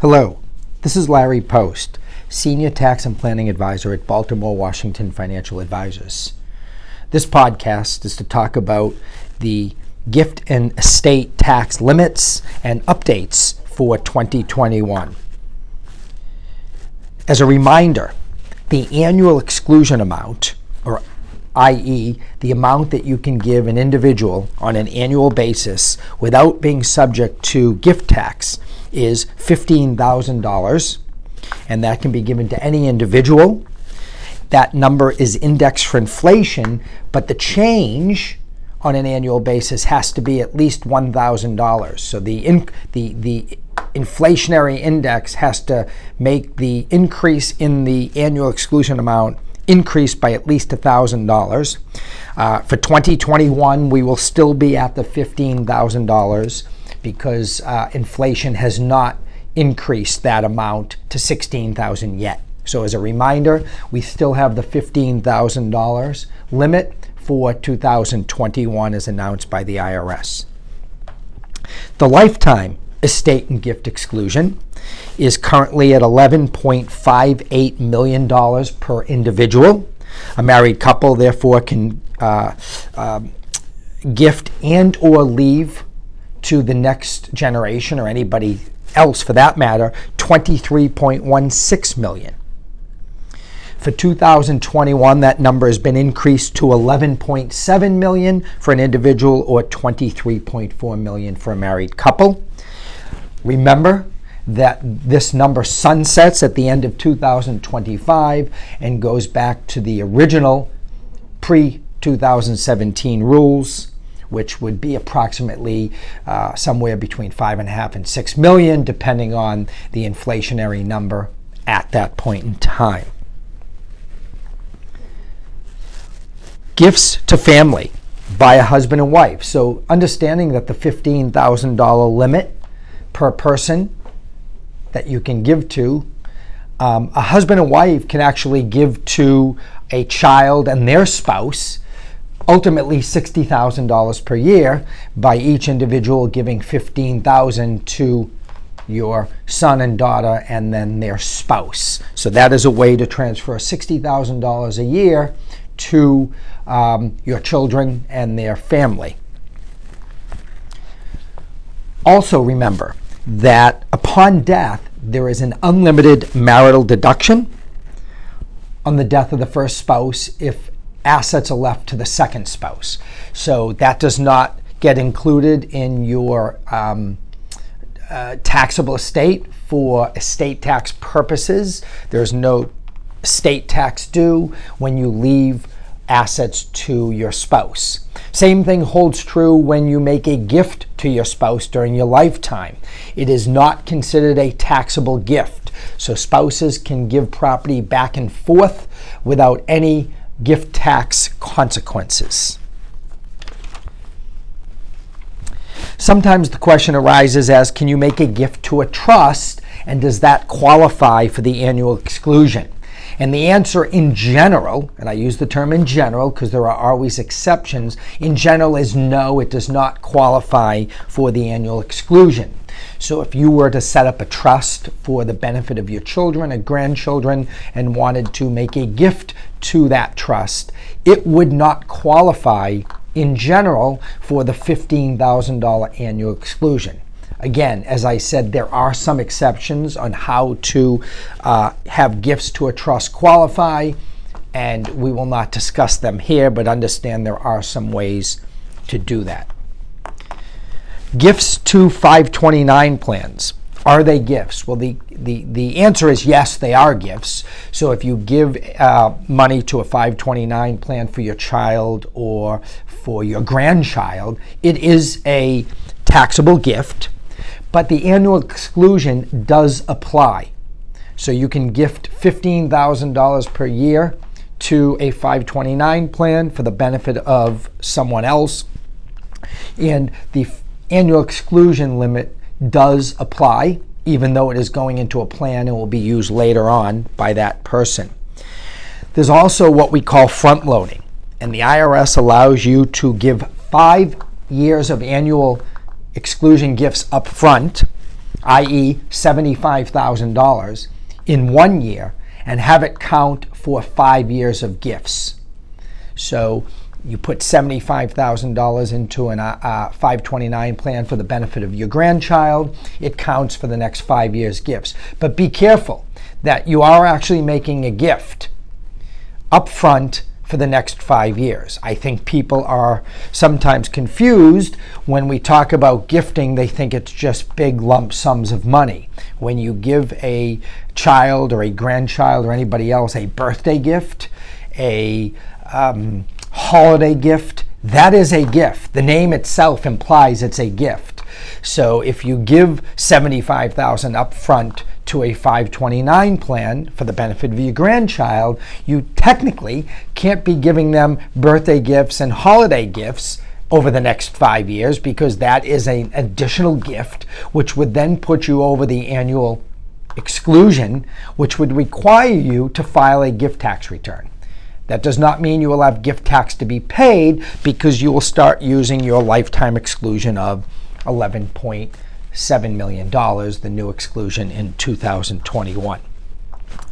Hello, this is Larry Post, Senior Tax and Planning Advisor at Baltimore Washington Financial Advisors. This podcast is to talk about the gift and estate tax limits and updates for 2021. As a reminder, the annual exclusion amount, or i.e., the amount that you can give an individual on an annual basis without being subject to gift tax, is $15,000, and that can be given to any individual. That number is indexed for inflation, but the change on an annual basis has to be at least $1,000. So the, in, the, the inflationary index has to make the increase in the annual exclusion amount increase by at least $1,000. Uh, for 2021, we will still be at the $15,000 because uh, inflation has not increased that amount to 16,000 yet. So as a reminder, we still have the $15,000 limit for 2021 as announced by the IRS. The lifetime estate and gift exclusion is currently at $11.58 million per individual. A married couple, therefore, can uh, uh, gift and or leave to the next generation or anybody else for that matter 23.16 million. For 2021 that number has been increased to 11.7 million for an individual or 23.4 million for a married couple. Remember that this number sunsets at the end of 2025 and goes back to the original pre 2017 rules which would be approximately uh, somewhere between five and a half and six million, depending on the inflationary number at that point in time. Gifts to family by a husband and wife. So, understanding that the $15,000 limit per person that you can give to, um, a husband and wife can actually give to a child and their spouse ultimately $60,000 per year by each individual giving 15,000 to your son and daughter and then their spouse. So that is a way to transfer $60,000 a year to um, your children and their family. Also remember that upon death, there is an unlimited marital deduction on the death of the first spouse if assets are left to the second spouse. So that does not get included in your um, uh, taxable estate for estate tax purposes. There's no estate tax due when you leave assets to your spouse. Same thing holds true when you make a gift to your spouse during your lifetime. It is not considered a taxable gift. So spouses can give property back and forth without any gift tax consequences. Sometimes the question arises as can you make a gift to a trust and does that qualify for the annual exclusion? And the answer in general, and I use the term in general because there are always exceptions, in general is no, it does not qualify for the annual exclusion. So if you were to set up a trust for the benefit of your children and grandchildren and wanted to make a gift to that trust, it would not qualify in general for the $15,000 annual exclusion. Again, as I said, there are some exceptions on how to uh, have gifts to a trust qualify, and we will not discuss them here, but understand there are some ways to do that. Gifts to 529 plans. Are they gifts? Well, the, the, the answer is yes, they are gifts. So if you give uh, money to a 529 plan for your child or for your grandchild, it is a taxable gift, but the annual exclusion does apply. So you can gift $15,000 per year to a 529 plan for the benefit of someone else. And the annual exclusion limit does apply, even though it is going into a plan and will be used later on by that person. There's also what we call front loading, and the IRS allows you to give five years of annual exclusion gifts up front, i.e., $75,000 in one year, and have it count for five years of gifts. So you put $75,000 into an uh, uh 529 plan for the benefit of your grandchild, it counts for the next five years' gifts. But be careful that you are actually making a gift upfront for the next five years. I think people are sometimes confused when we talk about gifting, they think it's just big lump sums of money. When you give a child or a grandchild or anybody else a birthday gift, a um, holiday gift, that is a gift. The name itself implies it's a gift. So if you give 75,000 up front to a 529 plan for the benefit of your grandchild, you technically can't be giving them birthday gifts and holiday gifts over the next five years because that is an additional gift, which would then put you over the annual exclusion, which would require you to file a gift tax return. That does not mean you will have gift tax to be paid because you will start using your lifetime exclusion of 11 $7 million, the new exclusion in 2021.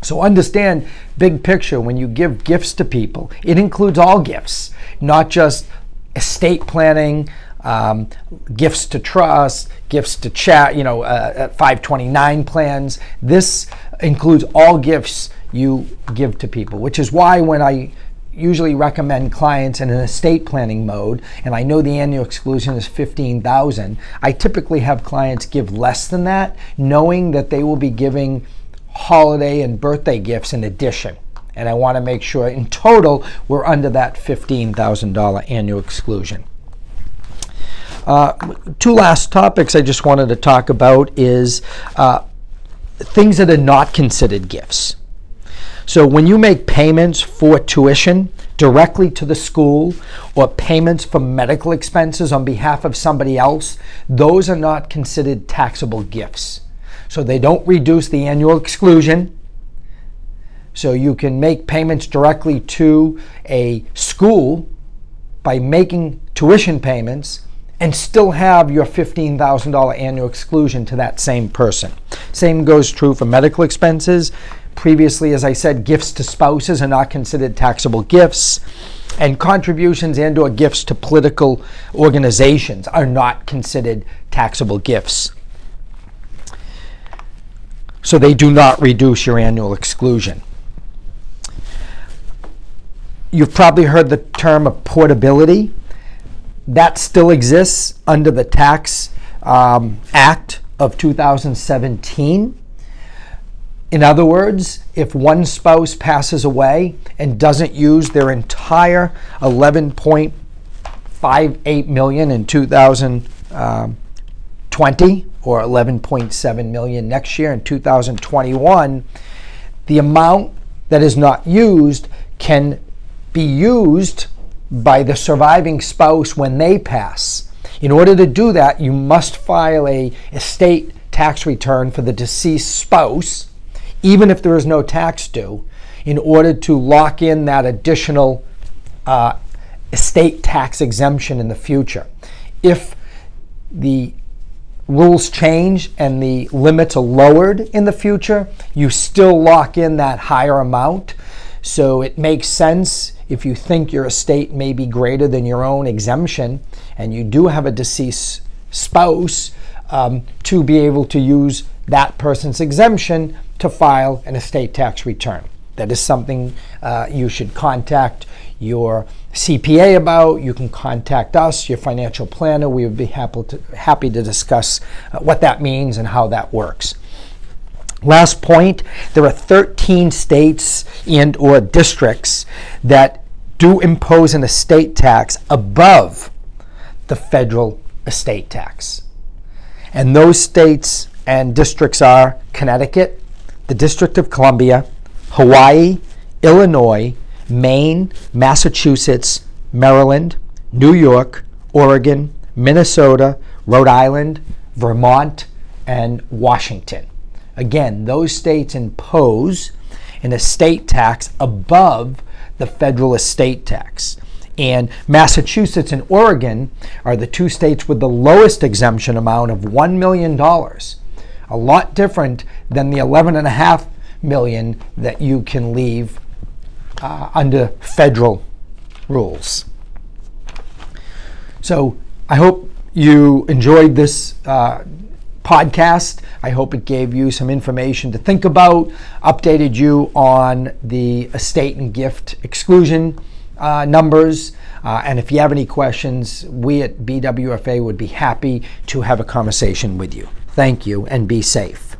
So understand big picture when you give gifts to people, it includes all gifts, not just estate planning, um, gifts to trust, gifts to chat, you know, uh, 529 plans. This includes all gifts you give to people, which is why when I usually recommend clients in an estate planning mode, and I know the annual exclusion is 15,000. I typically have clients give less than that, knowing that they will be giving holiday and birthday gifts in addition. And I want to make sure in total we're under that $15,000 annual exclusion. Uh, two last topics I just wanted to talk about is uh, things that are not considered gifts. So when you make payments for tuition directly to the school or payments for medical expenses on behalf of somebody else, those are not considered taxable gifts. So they don't reduce the annual exclusion. So you can make payments directly to a school by making tuition payments and still have your $15,000 annual exclusion to that same person. Same goes true for medical expenses. Previously, as I said, gifts to spouses are not considered taxable gifts, and contributions and or gifts to political organizations are not considered taxable gifts. So they do not reduce your annual exclusion. You've probably heard the term of portability. That still exists under the Tax um, Act of 2017. In other words, if one spouse passes away and doesn't use their entire 11.58 million in 2020 um, or 11.7 million next year in 2021, the amount that is not used can be used by the surviving spouse when they pass. In order to do that, you must file a estate tax return for the deceased spouse even if there is no tax due, in order to lock in that additional uh, estate tax exemption in the future. If the rules change and the limits are lowered in the future, you still lock in that higher amount. So it makes sense if you think your estate may be greater than your own exemption and you do have a deceased spouse um, to be able to use that person's exemption to file an estate tax return. That is something uh, you should contact your CPA about. You can contact us, your financial planner. We would be happy to, happy to discuss uh, what that means and how that works. Last point, there are 13 states and or districts that do impose an estate tax above the federal estate tax. And those states and districts are Connecticut, the District of Columbia, Hawaii, Illinois, Maine, Massachusetts, Maryland, New York, Oregon, Minnesota, Rhode Island, Vermont, and Washington. Again, those states impose an estate tax above the federal estate tax. And Massachusetts and Oregon are the two states with the lowest exemption amount of $1 million a lot different than the 11.5 million that you can leave uh, under federal rules. So I hope you enjoyed this uh, podcast. I hope it gave you some information to think about, updated you on the estate and gift exclusion uh, numbers. Uh, and if you have any questions, we at BWFA would be happy to have a conversation with you. Thank you and be safe.